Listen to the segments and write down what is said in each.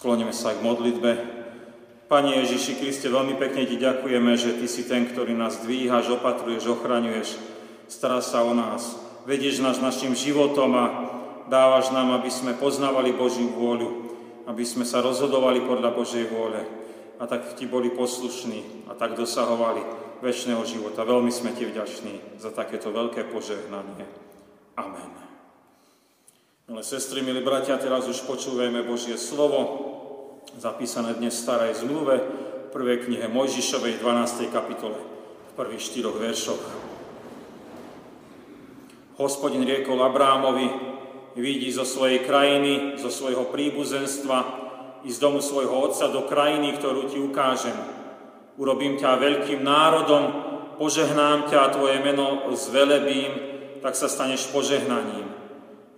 Skloníme sa k modlitbe. Pani Ježiši Kriste, veľmi pekne Ti ďakujeme, že Ty si ten, ktorý nás dvíhaš, opatruješ, ochraňuješ, staráš sa o nás, vedieš nás našim životom a dávaš nám, aby sme poznávali Božiu vôľu, aby sme sa rozhodovali podľa Božej vôle a tak Ti boli poslušní a tak dosahovali väčšného života. Veľmi sme Ti vďační za takéto veľké požehnanie. Amen. Milé sestry, milí bratia, teraz už počúvajme Božie slovo, zapísané dnes v starej zmluve, v prvej knihe Mojžišovej 12. kapitole, v prvých štyroch veršoch. Hospodin riekol Abrámovi, vidí zo svojej krajiny, zo svojho príbuzenstva i z domu svojho otca do krajiny, ktorú ti ukážem. Urobím ťa veľkým národom, požehnám ťa a tvoje meno zvelebím, tak sa staneš požehnaním.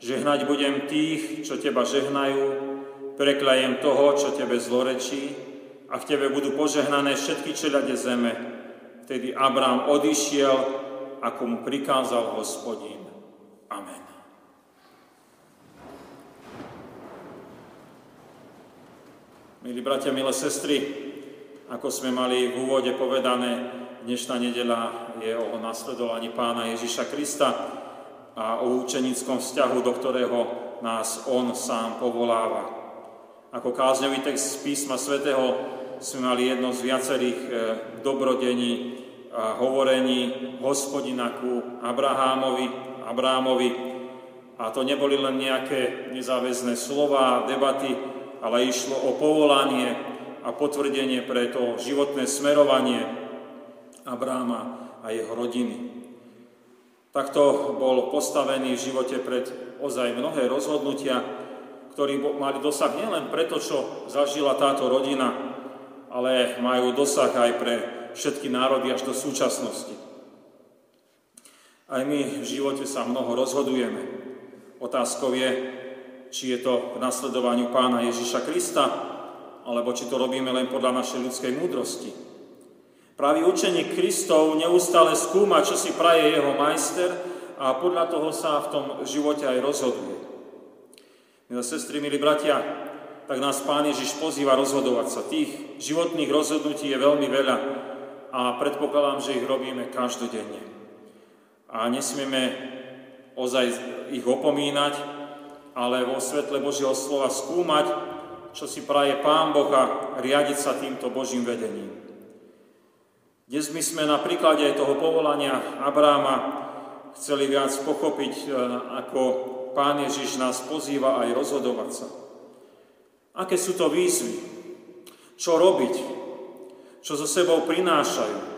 Žehnať budem tých, čo teba žehnajú, preklajem toho, čo tebe zlorečí a v tebe budú požehnané všetky čelade zeme. Vtedy Abrám odišiel, ako mu prikázal hospodín. Amen. Milí bratia, milé sestry, ako sme mali v úvode povedané, dnešná nedela je o nasledovaní pána Ježiša Krista, a o učenickom vzťahu, do ktorého nás On sám povoláva. Ako kázňový text z písma svätého sme mali jedno z viacerých e, dobrodení a hovorení hospodina ku Abrahámovi, Abrámovi. A to neboli len nejaké nezáväzné slova, debaty, ale išlo o povolanie a potvrdenie pre to životné smerovanie Abráma a jeho rodiny. Takto bol postavený v živote pred ozaj mnohé rozhodnutia, ktorí mali dosah nielen preto, čo zažila táto rodina, ale majú dosah aj pre všetky národy až do súčasnosti. Aj my v živote sa mnoho rozhodujeme. Otázkou je, či je to v nasledovaniu pána Ježiša Krista, alebo či to robíme len podľa našej ľudskej múdrosti. Pravý učeník Kristov neustále skúma, čo si praje jeho majster a podľa toho sa v tom živote aj rozhoduje. Milé sestry, milí bratia, tak nás Pán Ježiš pozýva rozhodovať sa. Tých životných rozhodnutí je veľmi veľa a predpokladám, že ich robíme každodenne. A nesmieme ozaj ich opomínať, ale vo svetle Božieho slova skúmať, čo si praje Pán Boh a riadiť sa týmto Božím vedením. Dnes my sme na príklade toho povolania Abráma chceli viac pochopiť, e, ako Pán Ježiš nás pozýva aj rozhodovať sa. Aké sú to výzvy? Čo robiť? Čo so sebou prinášajú?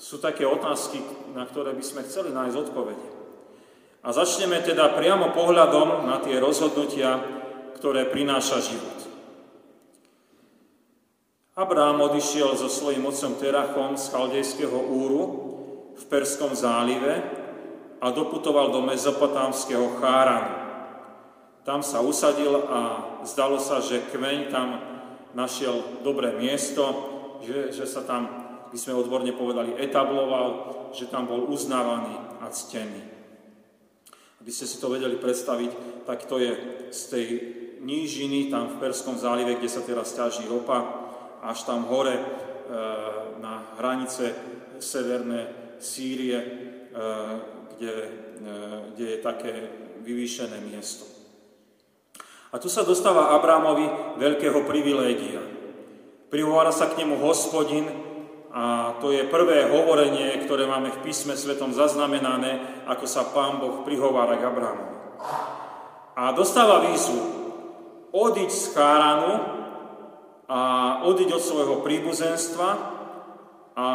Sú také otázky, na ktoré by sme chceli nájsť odpovede. A začneme teda priamo pohľadom na tie rozhodnutia, ktoré prináša život. Abraham odišiel so svojím otcom Terachom z chaldejského úru v Perskom zálive a doputoval do mezopotámskeho Cháranu. Tam sa usadil a zdalo sa, že kmeň tam našiel dobré miesto, že, že sa tam, by sme odborne povedali, etabloval, že tam bol uznávaný a ctený. Aby ste si to vedeli predstaviť, tak to je z tej nížiny tam v Perskom zálive, kde sa teraz ťaží ropa, až tam hore e, na hranice severné Sýrie, e, kde, e, kde je také vyvýšené miesto. A tu sa dostáva Abrámovi veľkého privilégia. Prihovára sa k nemu hospodin a to je prvé hovorenie, ktoré máme v písme svetom zaznamenané, ako sa pán Boh prihovára k Abrámovi. A dostáva výzvu, odiť z Cháranu, a odiť od svojho príbuzenstva a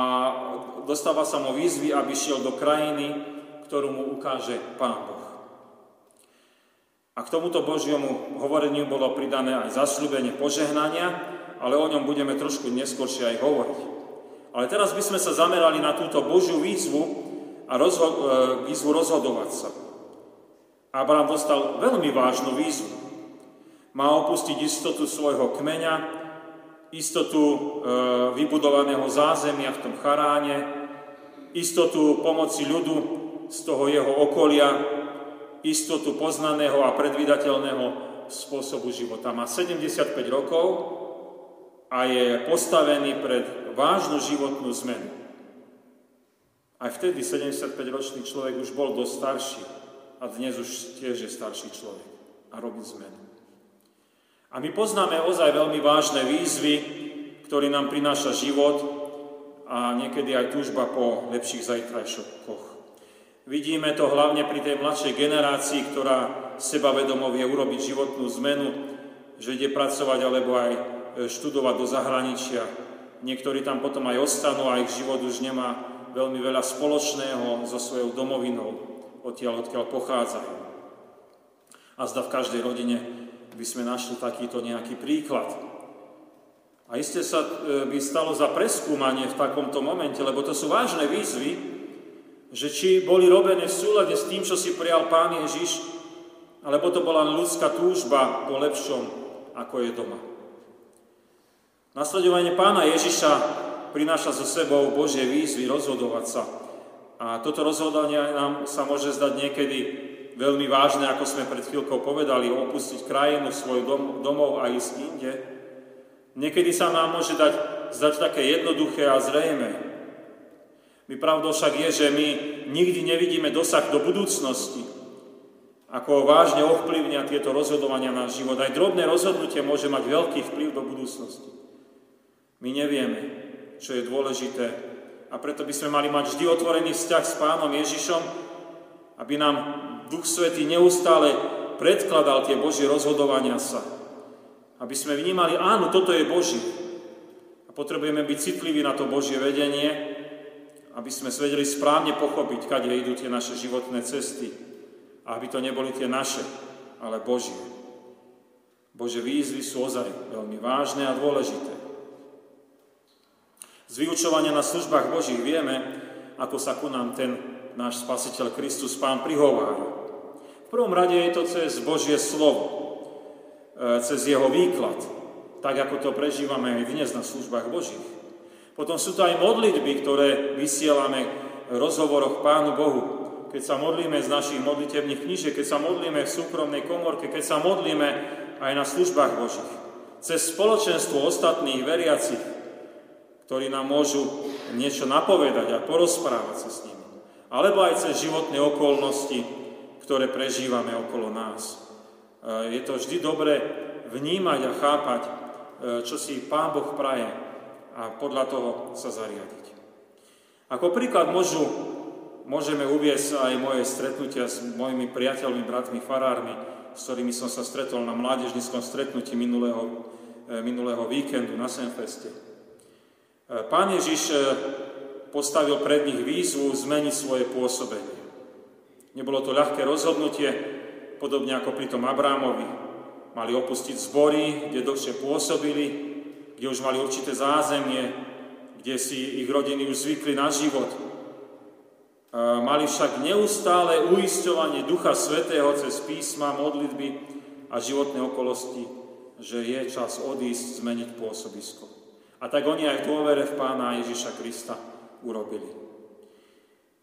dostáva sa mu výzvy, aby šiel do krajiny, ktorú mu ukáže Pán Boh. A k tomuto Božiemu hovoreniu bolo pridané aj zasľúbenie požehnania, ale o ňom budeme trošku neskôršie aj hovoriť. Ale teraz by sme sa zamerali na túto Božiu výzvu a rozho- e, výzvu rozhodovať sa. Abraham dostal veľmi vážnu výzvu. Má opustiť istotu svojho kmeňa, istotu e, vybudovaného zázemia v tom charáne, istotu pomoci ľudu z toho jeho okolia, istotu poznaného a predvydateľného spôsobu života. Má 75 rokov a je postavený pred vážnu životnú zmenu. Aj vtedy 75-ročný človek už bol dosť starší a dnes už tiež je starší človek a robí zmenu. A my poznáme ozaj veľmi vážne výzvy, ktorý nám prináša život a niekedy aj túžba po lepších zajtrajšokoch. Vidíme to hlavne pri tej mladšej generácii, ktorá sebavedomo vie urobiť životnú zmenu, že ide pracovať alebo aj e, študovať do zahraničia. Niektorí tam potom aj ostanú a ich život už nemá veľmi veľa spoločného so svojou domovinou, odtiaľ, odkiaľ pochádzajú. A zda v každej rodine by sme našli takýto nejaký príklad. A iste sa e, by stalo za preskúmanie v takomto momente, lebo to sú vážne výzvy, že či boli robené v súlade s tým, čo si prijal Pán Ježiš, alebo to bola ľudská túžba po lepšom, ako je doma. Nasledovanie Pána Ježiša prináša so sebou Božie výzvy rozhodovať sa. A toto rozhodovanie nám sa môže zdať niekedy veľmi vážne, ako sme pred chvíľkou povedali, opustiť krajinu, svoj dom, domov a ísť inde. Niekedy sa nám môže dať, zdať také jednoduché a zrejme. My pravdou však je, že my nikdy nevidíme dosah do budúcnosti, ako vážne ovplyvnia tieto rozhodovania na život. Aj drobné rozhodnutie môže mať veľký vplyv do budúcnosti. My nevieme, čo je dôležité a preto by sme mali mať vždy otvorený vzťah s Pánom Ježišom, aby nám Duch Svetý neustále predkladal tie Božie rozhodovania sa. Aby sme vnímali, áno, toto je Boží. A potrebujeme byť citliví na to Božie vedenie, aby sme vedeli správne pochopiť, kade idú tie naše životné cesty. A aby to neboli tie naše, ale Božie. Bože výzvy sú ozaj veľmi vážne a dôležité. Z vyučovania na službách Božích vieme, ako sa ku nám ten náš Spasiteľ Kristus Pán prihovára. V prvom rade je to cez Božie slovo, e, cez jeho výklad, tak ako to prežívame aj dnes na službách Božích. Potom sú to aj modlitby, ktoré vysielame v rozhovoroch Pánu Bohu. Keď sa modlíme z našich modlitebných knížiek, keď sa modlíme v súkromnej komorke, keď sa modlíme aj na službách Božích. Cez spoločenstvo ostatných veriacich, ktorí nám môžu niečo napovedať a porozprávať sa s nimi alebo aj cez životné okolnosti, ktoré prežívame okolo nás. E, je to vždy dobré vnímať a chápať, e, čo si Pán Boh praje a podľa toho sa zariadiť. Ako príklad môžu, môžeme uviesť aj moje stretnutia s mojimi priateľmi, bratmi, farármi, s ktorými som sa stretol na mládežníckom stretnutí minulého, e, minulého víkendu na Senfeste. Pán Ježiš postavil pred nich výzvu zmeniť svoje pôsobenie. Nebolo to ľahké rozhodnutie, podobne ako pri tom Abrámovi. Mali opustiť zbory, kde dlhšie pôsobili, kde už mali určité zázemie, kde si ich rodiny už zvykli na život. Mali však neustále uisťovanie Ducha Svetého cez písma, modlitby a životné okolosti, že je čas odísť, zmeniť pôsobisko. A tak oni aj v dôvere v Pána Ježiša Krista urobili.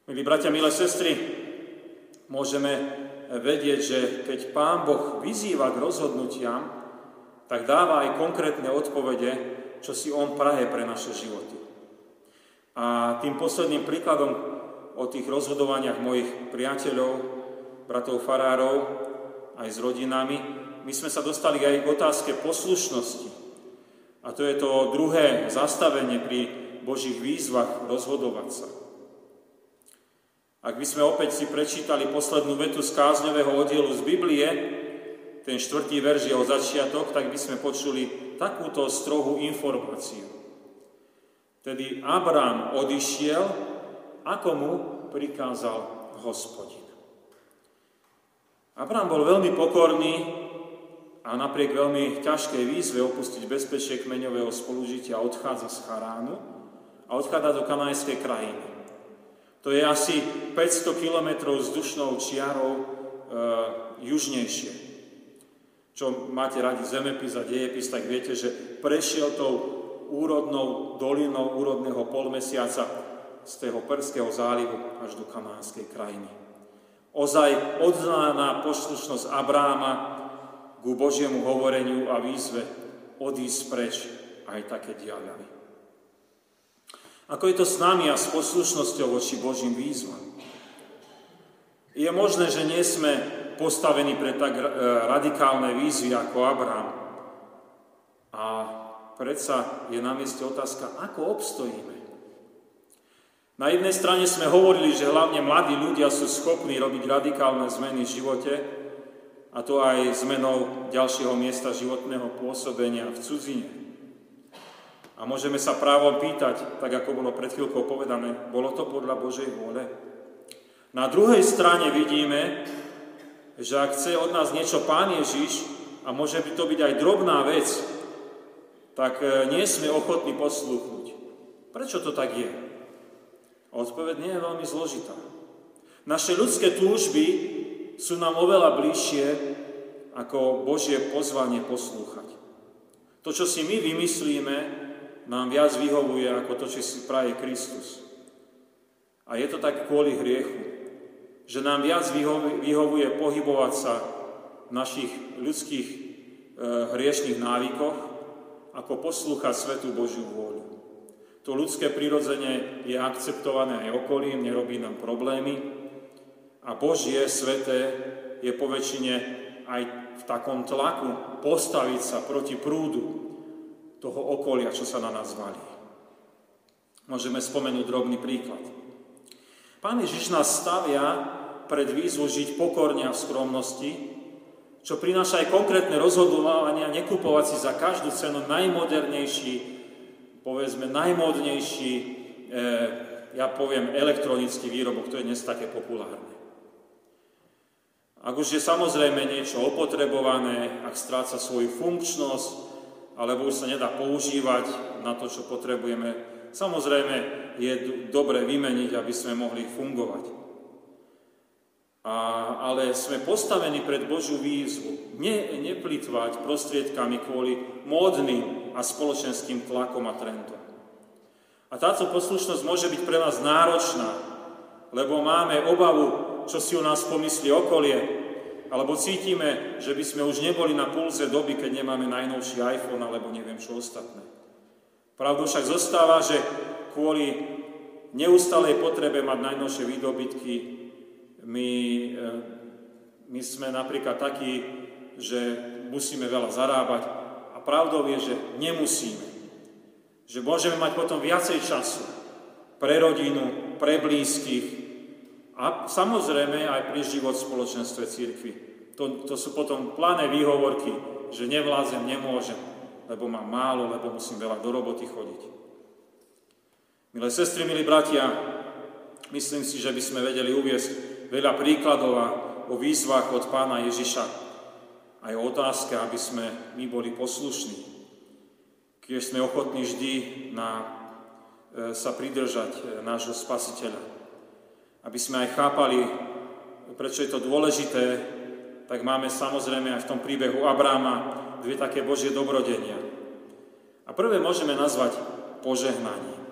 Milí bratia, milé sestry, môžeme vedieť, že keď Pán Boh vyzýva k rozhodnutiam, tak dáva aj konkrétne odpovede, čo si On praje pre naše životy. A tým posledným príkladom o tých rozhodovaniach mojich priateľov, bratov farárov, aj s rodinami, my sme sa dostali aj k otázke poslušnosti. A to je to druhé zastavenie pri Božích výzvach rozhodovať sa. Ak by sme opäť si prečítali poslednú vetu z kázňového oddielu z Biblie, ten štvrtý verž jeho začiatok, tak by sme počuli takúto strohú informáciu. Tedy Abrám odišiel, ako mu prikázal hospodin. Abrám bol veľmi pokorný a napriek veľmi ťažkej výzve opustiť bezpečie kmeňového spolužitia odchádza z Charánu, a odchádza do kanajskej krajiny. To je asi 500 kilometrov vzdušnou čiarou e, južnejšie. Čo máte radi zemepis a dejepis, tak viete, že prešiel tou úrodnou dolinou úrodného polmesiaca z toho Perského zálivu až do kanánskej krajiny. Ozaj odznaná poslušnosť Abráma ku Božiemu hovoreniu a výzve odísť preč aj také diaľavy. Ako je to s nami a s poslušnosťou voči Božím výzvam? Je možné, že nie sme postavení pre tak e, radikálne výzvy ako Abraham. A predsa je na mieste otázka, ako obstojíme. Na jednej strane sme hovorili, že hlavne mladí ľudia sú schopní robiť radikálne zmeny v živote, a to aj zmenou ďalšieho miesta životného pôsobenia v cudzine. A môžeme sa právom pýtať, tak ako bolo pred chvíľkou povedané, bolo to podľa Božej vôle? Na druhej strane vidíme, že ak chce od nás niečo Pán Ježiš, a môže by to byť aj drobná vec, tak e, nie sme ochotní poslúchnuť. Prečo to tak je? A odpoveď nie je veľmi zložitá. Naše ľudské túžby sú nám oveľa bližšie ako Božie pozvanie poslúchať. To, čo si my vymyslíme, nám viac vyhovuje ako to, čo si praje Kristus. A je to tak kvôli hriechu, že nám viac vyhovuje pohybovať sa v našich ľudských e, hriešných návykoch, ako poslúchať Svetú Božiu vôľu. To ľudské prirodzenie je akceptované aj okolím, nerobí nám problémy. A Božie, sveté, je po väčšine aj v takom tlaku postaviť sa proti prúdu toho okolia, čo sa na nás valí. Môžeme spomenúť drobný príklad. Pán Ježiš nás stavia pred výzvu žiť pokorne a v skromnosti, čo prináša aj konkrétne rozhodovania, nekupovať si za každú cenu najmodernejší povedzme, najmodnejší, e, ja poviem, elektronický výrobok, to je dnes také populárne. Ak už je samozrejme niečo opotrebované, ak stráca svoju funkčnosť, alebo už sa nedá používať na to, čo potrebujeme, samozrejme je dobre vymeniť, aby sme mohli fungovať. A, ale sme postavení pred Božiu výzvu. Ne, neplitvať prostriedkami kvôli módnym a spoločenským tlakom a trendom. A táto poslušnosť môže byť pre nás náročná, lebo máme obavu, čo si o nás pomyslí okolie, alebo cítime, že by sme už neboli na pulze doby, keď nemáme najnovší iPhone alebo neviem čo ostatné. Pravdou však zostáva, že kvôli neustalej potrebe mať najnovšie výdobytky my, e, my sme napríklad takí, že musíme veľa zarábať a pravdou je, že nemusíme. Že môžeme mať potom viacej času pre rodinu, pre blízkych a samozrejme aj pri život v spoločenstve církvy. To, to sú potom plané výhovorky, že nevládzem, nemôžem, lebo mám málo, lebo musím veľa do roboty chodiť. Milé sestry, milí bratia, myslím si, že by sme vedeli uviesť veľa príkladov a o výzvach od pána Ježiša. Aj o otázke, aby sme my boli poslušní. Keď sme ochotní vždy na, e, sa pridržať e, nášho spasiteľa. Aby sme aj chápali, prečo je to dôležité, tak máme samozrejme aj v tom príbehu Abráma dve také Božie dobrodenia. A prvé môžeme nazvať požehnaním.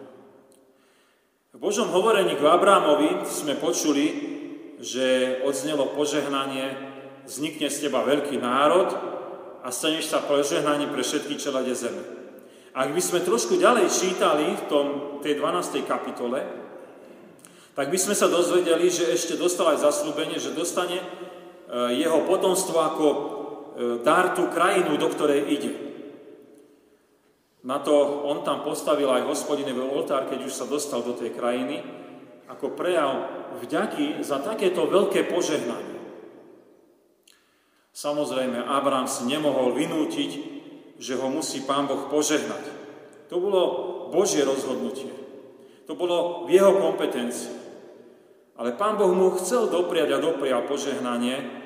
V Božom hovorení k Abrámovi sme počuli, že odznelo požehnanie, vznikne z teba veľký národ a staneš sa požehnaním pre všetky čelade zeme. Ak by sme trošku ďalej čítali v tom, tej 12. kapitole, tak by sme sa dozvedeli, že ešte dostal aj zaslúbenie, že dostane e, jeho potomstvo ako dar tú krajinu, do ktorej ide. Na to on tam postavil aj hospodinový oltár, keď už sa dostal do tej krajiny ako prejav vďaky za takéto veľké požehnanie. Samozrejme, Abraham si nemohol vynútiť, že ho musí Pán Boh požehnať. To bolo Božie rozhodnutie. To bolo v jeho kompetencii. Ale Pán Boh mu chcel dopriať a doprial požehnanie,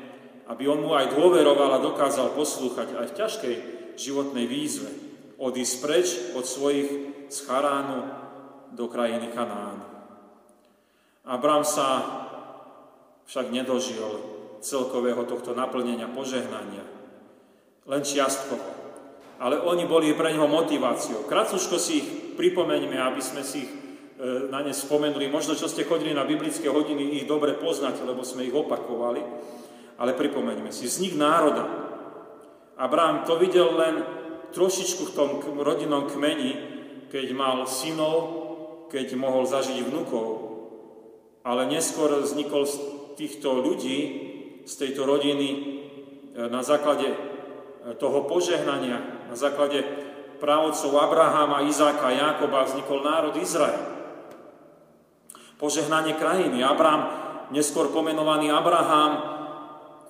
aby on mu aj dôveroval a dokázal poslúchať aj v ťažkej životnej výzve. Odísť preč od svojich z Charánu do krajiny Kanánu. Abram sa však nedožil celkového tohto naplnenia požehnania. Len čiastkovo. Ale oni boli pre neho motiváciou. Kratuško si ich pripomeňme, aby sme si ich e, na ne spomenuli. Možno, čo ste chodili na biblické hodiny, ich dobre poznáte, lebo sme ich opakovali. Ale pripomeňme si, vznik národa Abraham to videl len trošičku v tom rodinnom kmeni, keď mal synov, keď mohol zažiť vnukov. Ale neskôr vznikol z týchto ľudí, z tejto rodiny, e, na základe e, toho požehnania, na základe právcov Abrahama, Izáka, Jakoba vznikol národ Izrael. Požehnanie krajiny. Abraham, neskôr pomenovaný Abraham,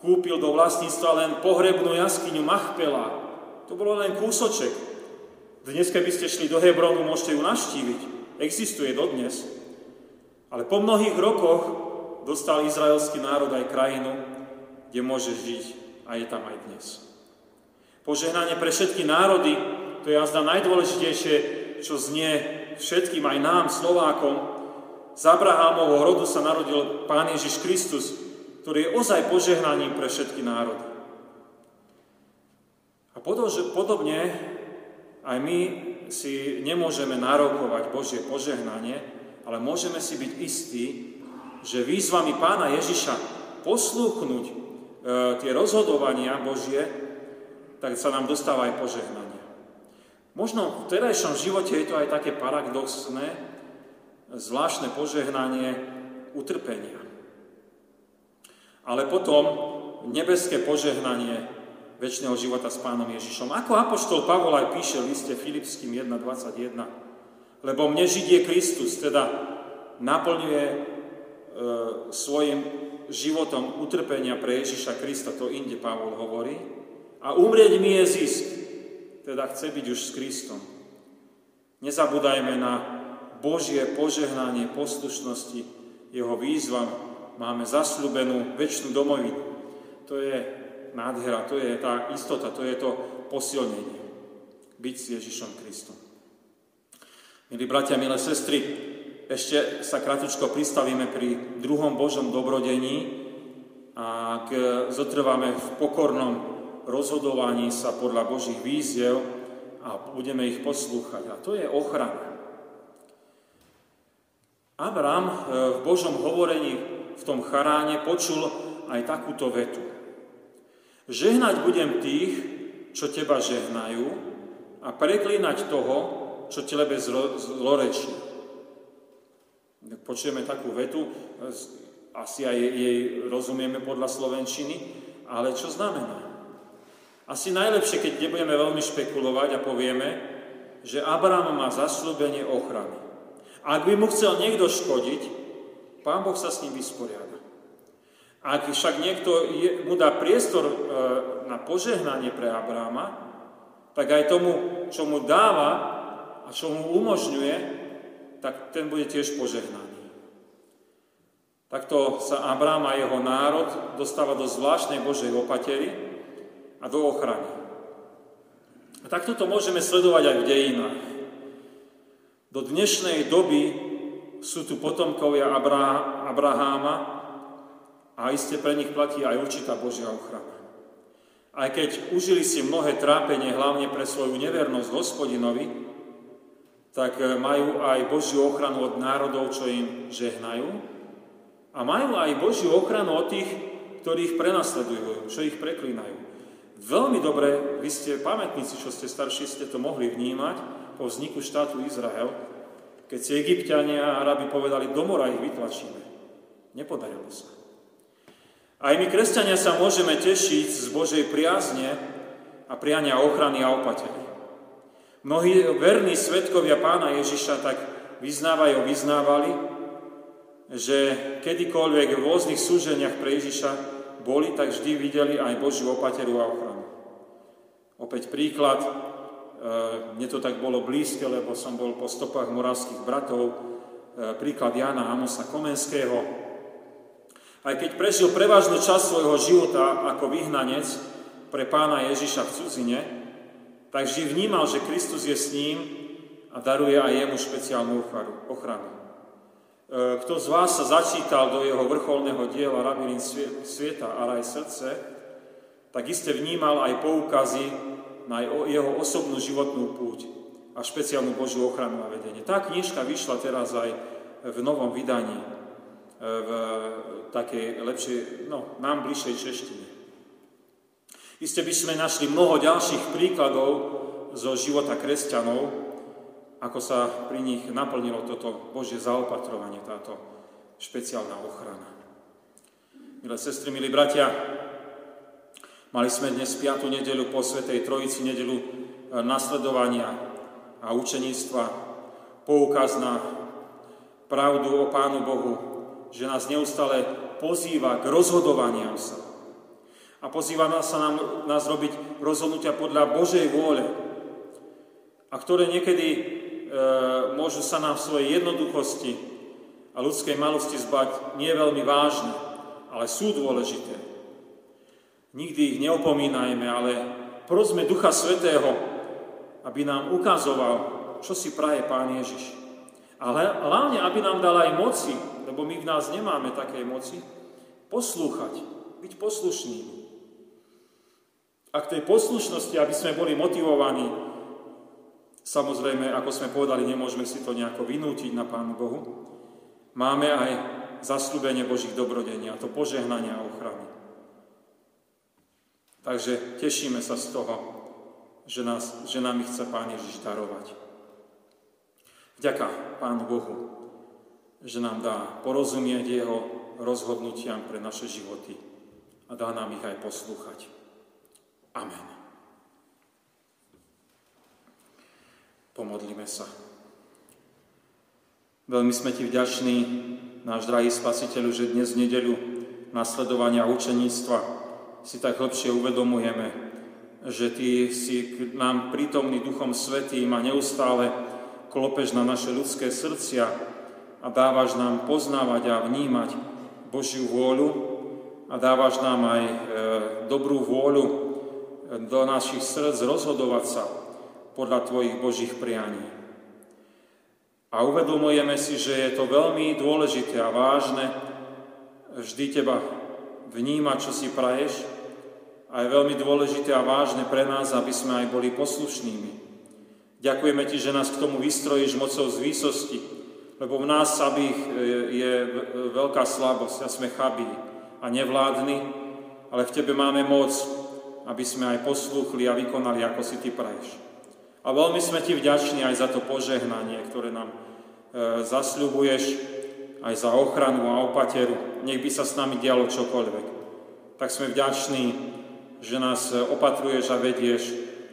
kúpil do vlastníctva len pohrebnú jaskyňu Machpela. To bolo len kúsoček. Dnes, keby ste šli do Hebronu, môžete ju naštíviť. Existuje dodnes. Ale po mnohých rokoch dostal izraelský národ aj krajinu, kde môže žiť a je tam aj dnes. Požehnanie pre všetky národy, to je jazda najdôležitejšie, čo znie všetkým aj nám, Slovákom. Z Abrahámovho rodu sa narodil Pán Ježiš Kristus, ktorý je ozaj požehnaním pre všetky národy. A podobne aj my si nemôžeme nárokovať Božie požehnanie, ale môžeme si byť istí, že výzvami pána Ježiša poslúchnuť e, tie rozhodovania Božie, tak sa nám dostáva aj požehnanie. Možno v terajšom živote je to aj také paradoxné, zvláštne požehnanie utrpenia ale potom nebeské požehnanie väčšného života s Pánom Ježišom. Ako Apoštol Pavol aj píše v liste Filipským 1.21. Lebo mne žiť je Kristus, teda naplňuje e, svojim životom utrpenia pre Ježiša Krista, to inde Pavol hovorí. A umrieť mi je zisk, teda chce byť už s Kristom. Nezabúdajme na Božie požehnanie poslušnosti, jeho výzvam, máme zasľubenú väčšinu domovinu. To je nádhera, to je tá istota, to je to posilnenie. Byť s Ježišom Kristom. Milí bratia, milé sestry, ešte sa kratučko pristavíme pri druhom Božom dobrodení ak zotrváme v pokornom rozhodovaní sa podľa Božích víziev a budeme ich poslúchať. A to je ochrana. Abraham eh, v Božom hovorení v tom charáne počul aj takúto vetu. Žehnať budem tých, čo teba žehnajú a preklínať toho, čo tebe zlorečí. Počujeme takú vetu, asi aj jej rozumieme podľa slovenčiny, ale čo znamená? Asi najlepšie, keď nebudeme veľmi špekulovať a povieme, že Abraham má zaslúbenie ochrany. Ak by mu chcel niekto škodiť, Pán Boh sa s ním vysporiada. Ak však niekto je, mu dá priestor e, na požehnanie pre Abráma, tak aj tomu, čo mu dáva a čo mu umožňuje, tak ten bude tiež požehnaný. Takto sa Abrám a jeho národ dostáva do zvláštnej Božej opatery a do ochrany. A takto to môžeme sledovať aj v dejinách. Do dnešnej doby sú tu potomkovia Abra- Abraháma a iste pre nich platí aj určitá Božia ochrana. Aj keď užili si mnohé trápenie, hlavne pre svoju nevernosť hospodinovi, tak e, majú aj Božiu ochranu od národov, čo im žehnajú. A majú aj Božiu ochranu od tých, ktorí ich prenasledujú, čo ich preklínajú. Veľmi dobre, vy ste pamätníci, čo ste starší, ste to mohli vnímať po vzniku štátu Izrael, keď si egyptiania a Arabi povedali, do mora ich vytlačíme. Nepodarilo sa. Aj my, kresťania, sa môžeme tešiť z Božej priazne a priania ochrany a opatery. Mnohí verní svetkovia pána Ježiša tak vyznávajú, vyznávali, že kedykoľvek v rôznych súženiach pre Ježiša boli, tak vždy videli aj Božiu opateru a ochranu. Opäť príklad, mne to tak bolo blízke, lebo som bol po stopách moravských bratov, eh, príklad Jana Amosa Komenského. Aj keď prežil prevažnú časť svojho života ako vyhnanec pre pána Ježiša v cudzine, tak vždy vnímal, že Kristus je s ním a daruje aj jemu špeciálnu ochranu. Eh, kto z vás sa začítal do jeho vrcholného diela Rabín sveta a raj srdce, tak iste vnímal aj poukazy na jeho osobnú životnú púť a špeciálnu Božiu ochranu a vedenie. Tá knižka vyšla teraz aj v novom vydaní, e, v takej lepšej, no, nám bližšej češtine. Isté by sme našli mnoho ďalších príkladov zo života kresťanov, ako sa pri nich naplnilo toto Božie zaopatrovanie, táto špeciálna ochrana. Milé sestry, milí bratia, mali sme dnes 5. nedelu po Svetej Trojici, nedelu e, nasledovania a učeníctva, poukaz na pravdu o Pánu Bohu, že nás neustále pozýva k rozhodovaniam sa, a pozýva nás sa nám, nás robiť rozhodnutia podľa Božej vôle, a ktoré niekedy e, môžu sa nám v svojej jednoduchosti a ľudskej malosti zbať nie veľmi vážne, ale sú dôležité. Nikdy ich neopomínajme, ale prosme Ducha Svetého, aby nám ukazoval, čo si praje Pán Ježiš. Ale hlavne, aby nám dal aj moci, lebo my v nás nemáme také moci, poslúchať, byť poslušnými. A k tej poslušnosti, aby sme boli motivovaní, samozrejme, ako sme povedali, nemôžeme si to nejako vynútiť na Pánu Bohu, máme aj zaslúbenie Božích dobrodení, a to požehnania a ochrany. Takže tešíme sa z toho, že, nás, že nám ich chce Pán Ježiš darovať. Vďaka Pánu Bohu, že nám dá porozumieť Jeho rozhodnutiam pre naše životy a dá nám ich aj poslúchať. Amen. Pomodlíme sa. Veľmi sme Ti vďační, náš drahý Spasiteľu, že dnes v nedeľu nasledovania učeníctva si tak hlbšie uvedomujeme, že Ty si k nám prítomný Duchom Svetým a neustále klopeš na naše ľudské srdcia a dávaš nám poznávať a vnímať Božiu vôľu a dávaš nám aj e, dobrú vôľu do našich srdc rozhodovať sa podľa Tvojich Božích prianí. A uvedomujeme si, že je to veľmi dôležité a vážne vždy Teba vnímať, čo si praješ, a je veľmi dôležité a vážne pre nás, aby sme aj boli poslušnými. Ďakujeme Ti, že nás k tomu vystrojíš mocou z výsosti, lebo v nás samých je veľká slabosť a sme chabí a nevládni, ale v Tebe máme moc aby sme aj poslúchli a vykonali, ako si Ty praješ. A veľmi sme Ti vďační aj za to požehnanie, ktoré nám e, zasľubuješ, aj za ochranu a opateru. Nech by sa s nami dialo čokoľvek. Tak sme vďační, že nás opatruješ a vedieš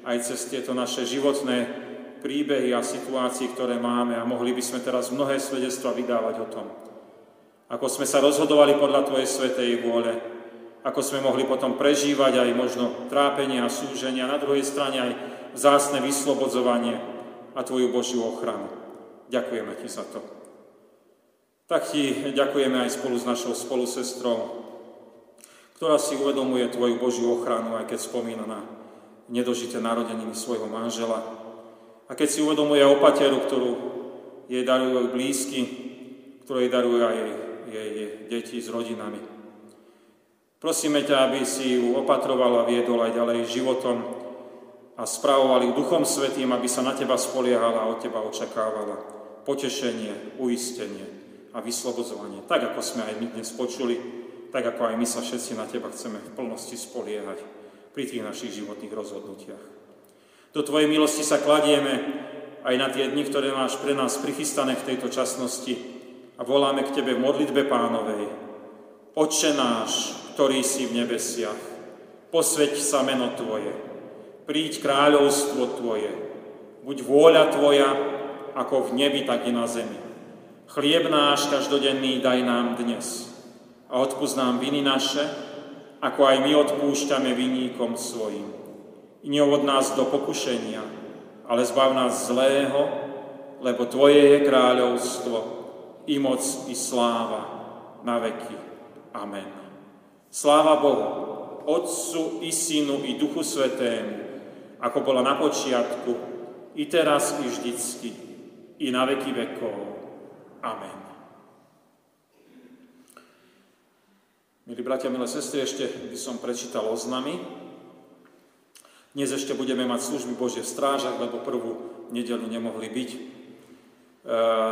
aj cez tieto naše životné príbehy a situácií, ktoré máme a mohli by sme teraz mnohé svedectva vydávať o tom. Ako sme sa rozhodovali podľa Tvojej svetej vôle, ako sme mohli potom prežívať aj možno trápenie a súženie na druhej strane aj zásne vyslobodzovanie a Tvoju Božiu ochranu. Ďakujeme Ti za to. Tak Ti ďakujeme aj spolu s našou spolusestrou, ktorá si uvedomuje Tvoju Božiu ochranu, aj keď spomína na nedožité narodeniny svojho manžela. A keď si uvedomuje opateru, ktorú jej darujú blízky, ktorú jej darujú aj jej, jej, jej deti s rodinami. Prosíme ťa, aby si ju opatroval a viedol aj ďalej životom a spravoval ju Duchom Svetým, aby sa na teba spoliehala a od teba očakávala potešenie, uistenie a vyslobodzovanie. Tak, ako sme aj my dnes počuli, tak ako aj my sa všetci na teba chceme v plnosti spoliehať pri tých našich životných rozhodnutiach. Do Tvojej milosti sa kladieme aj na tie dni, ktoré máš pre nás prichystané v tejto časnosti a voláme k Tebe v modlitbe pánovej. Oče náš, ktorý si v nebesiach. Posveď sa meno Tvoje. Príď kráľovstvo Tvoje. Buď vôľa Tvoja, ako v nebi, tak i na zemi. Chlieb náš každodenný daj nám dnes. A odpúsť nám viny naše, ako aj my odpúšťame viníkom svojim. I neovod nás do pokušenia, ale zbav nás zlého, lebo Tvoje je kráľovstvo, i moc, i sláva, na veky. Amen. Sláva Bohu, Otcu i Synu i Duchu Svetému, ako bola na počiatku, i teraz, i vždycky, i na veky vekov. Amen. Milí bratia, milé sestry, ešte by som prečítal oznamy. Dnes ešte budeme mať služby Božie v strážach, lebo prvú nedelu nemohli byť. E,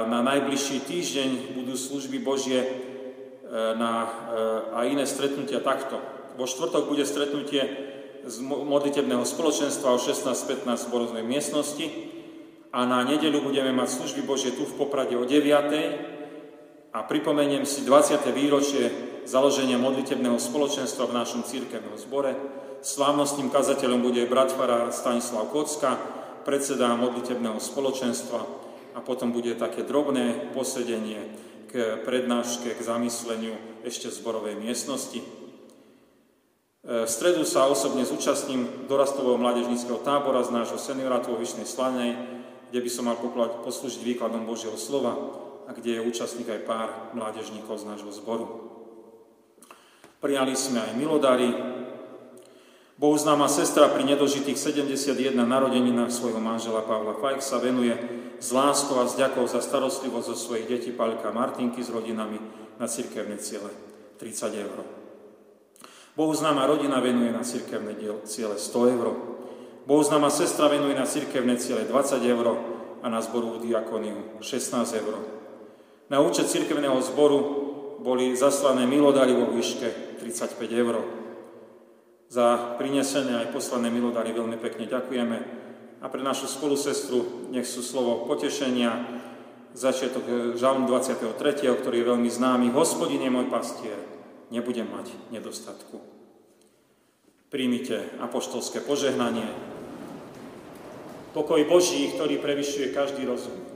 na najbližší týždeň budú služby Božie na, a iné stretnutia takto. Vo štvrtok bude stretnutie z modlitebného spoločenstva o 16.15 v boroznej miestnosti a na nedeľu budeme mať služby Božie tu v Poprade o 9. a pripomeniem si 20. výročie založenia modlitebného spoločenstva v našom církevnom zbore. Slávnostným kazateľom bude brat Fara Stanislav Kocka, predseda modlitebného spoločenstva a potom bude také drobné posedenie k prednáške, k zamysleniu ešte v zborovej miestnosti. E, v stredu sa osobne zúčastním dorastového mládežníckého tábora z nášho seniorátu vo Vyšnej Slanej, kde by som mal poslúžiť výkladom Božieho slova a kde je účastník aj pár mládežníkov z nášho zboru. Prijali sme aj milodary. Bohuznáma sestra pri nedožitých 71 narodeninách svojho manžela Pavla Fajk sa venuje s láskou a s ďakou za starostlivosť zo svojich detí Palka Martinky s rodinami na cirkevné ciele 30 eur. Bohu známa rodina venuje na cirkevné ciele 100 eur. Bohu známa sestra venuje na cirkevné ciele 20 eur a na zboru diakoniu 16 eur. Na účet cirkevného zboru boli zaslané milodary vo výške 35 eur. Za prinesené aj poslané milodary veľmi pekne ďakujeme a pre našu spolusestru nech sú slovo potešenia, začiatok žalm 23., ktorý je veľmi známy. Hospodin je môj pastier, nebudem mať nedostatku. Príjmite apoštolské požehnanie. Pokoj Boží, ktorý prevyšuje každý rozum.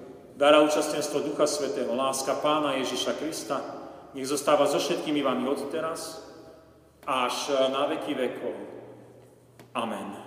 Dara účastenstvo Ducha Svetého, láska Pána Ježiša Krista, nech zostáva so všetkými vami od teraz až na veky vekov. Amen.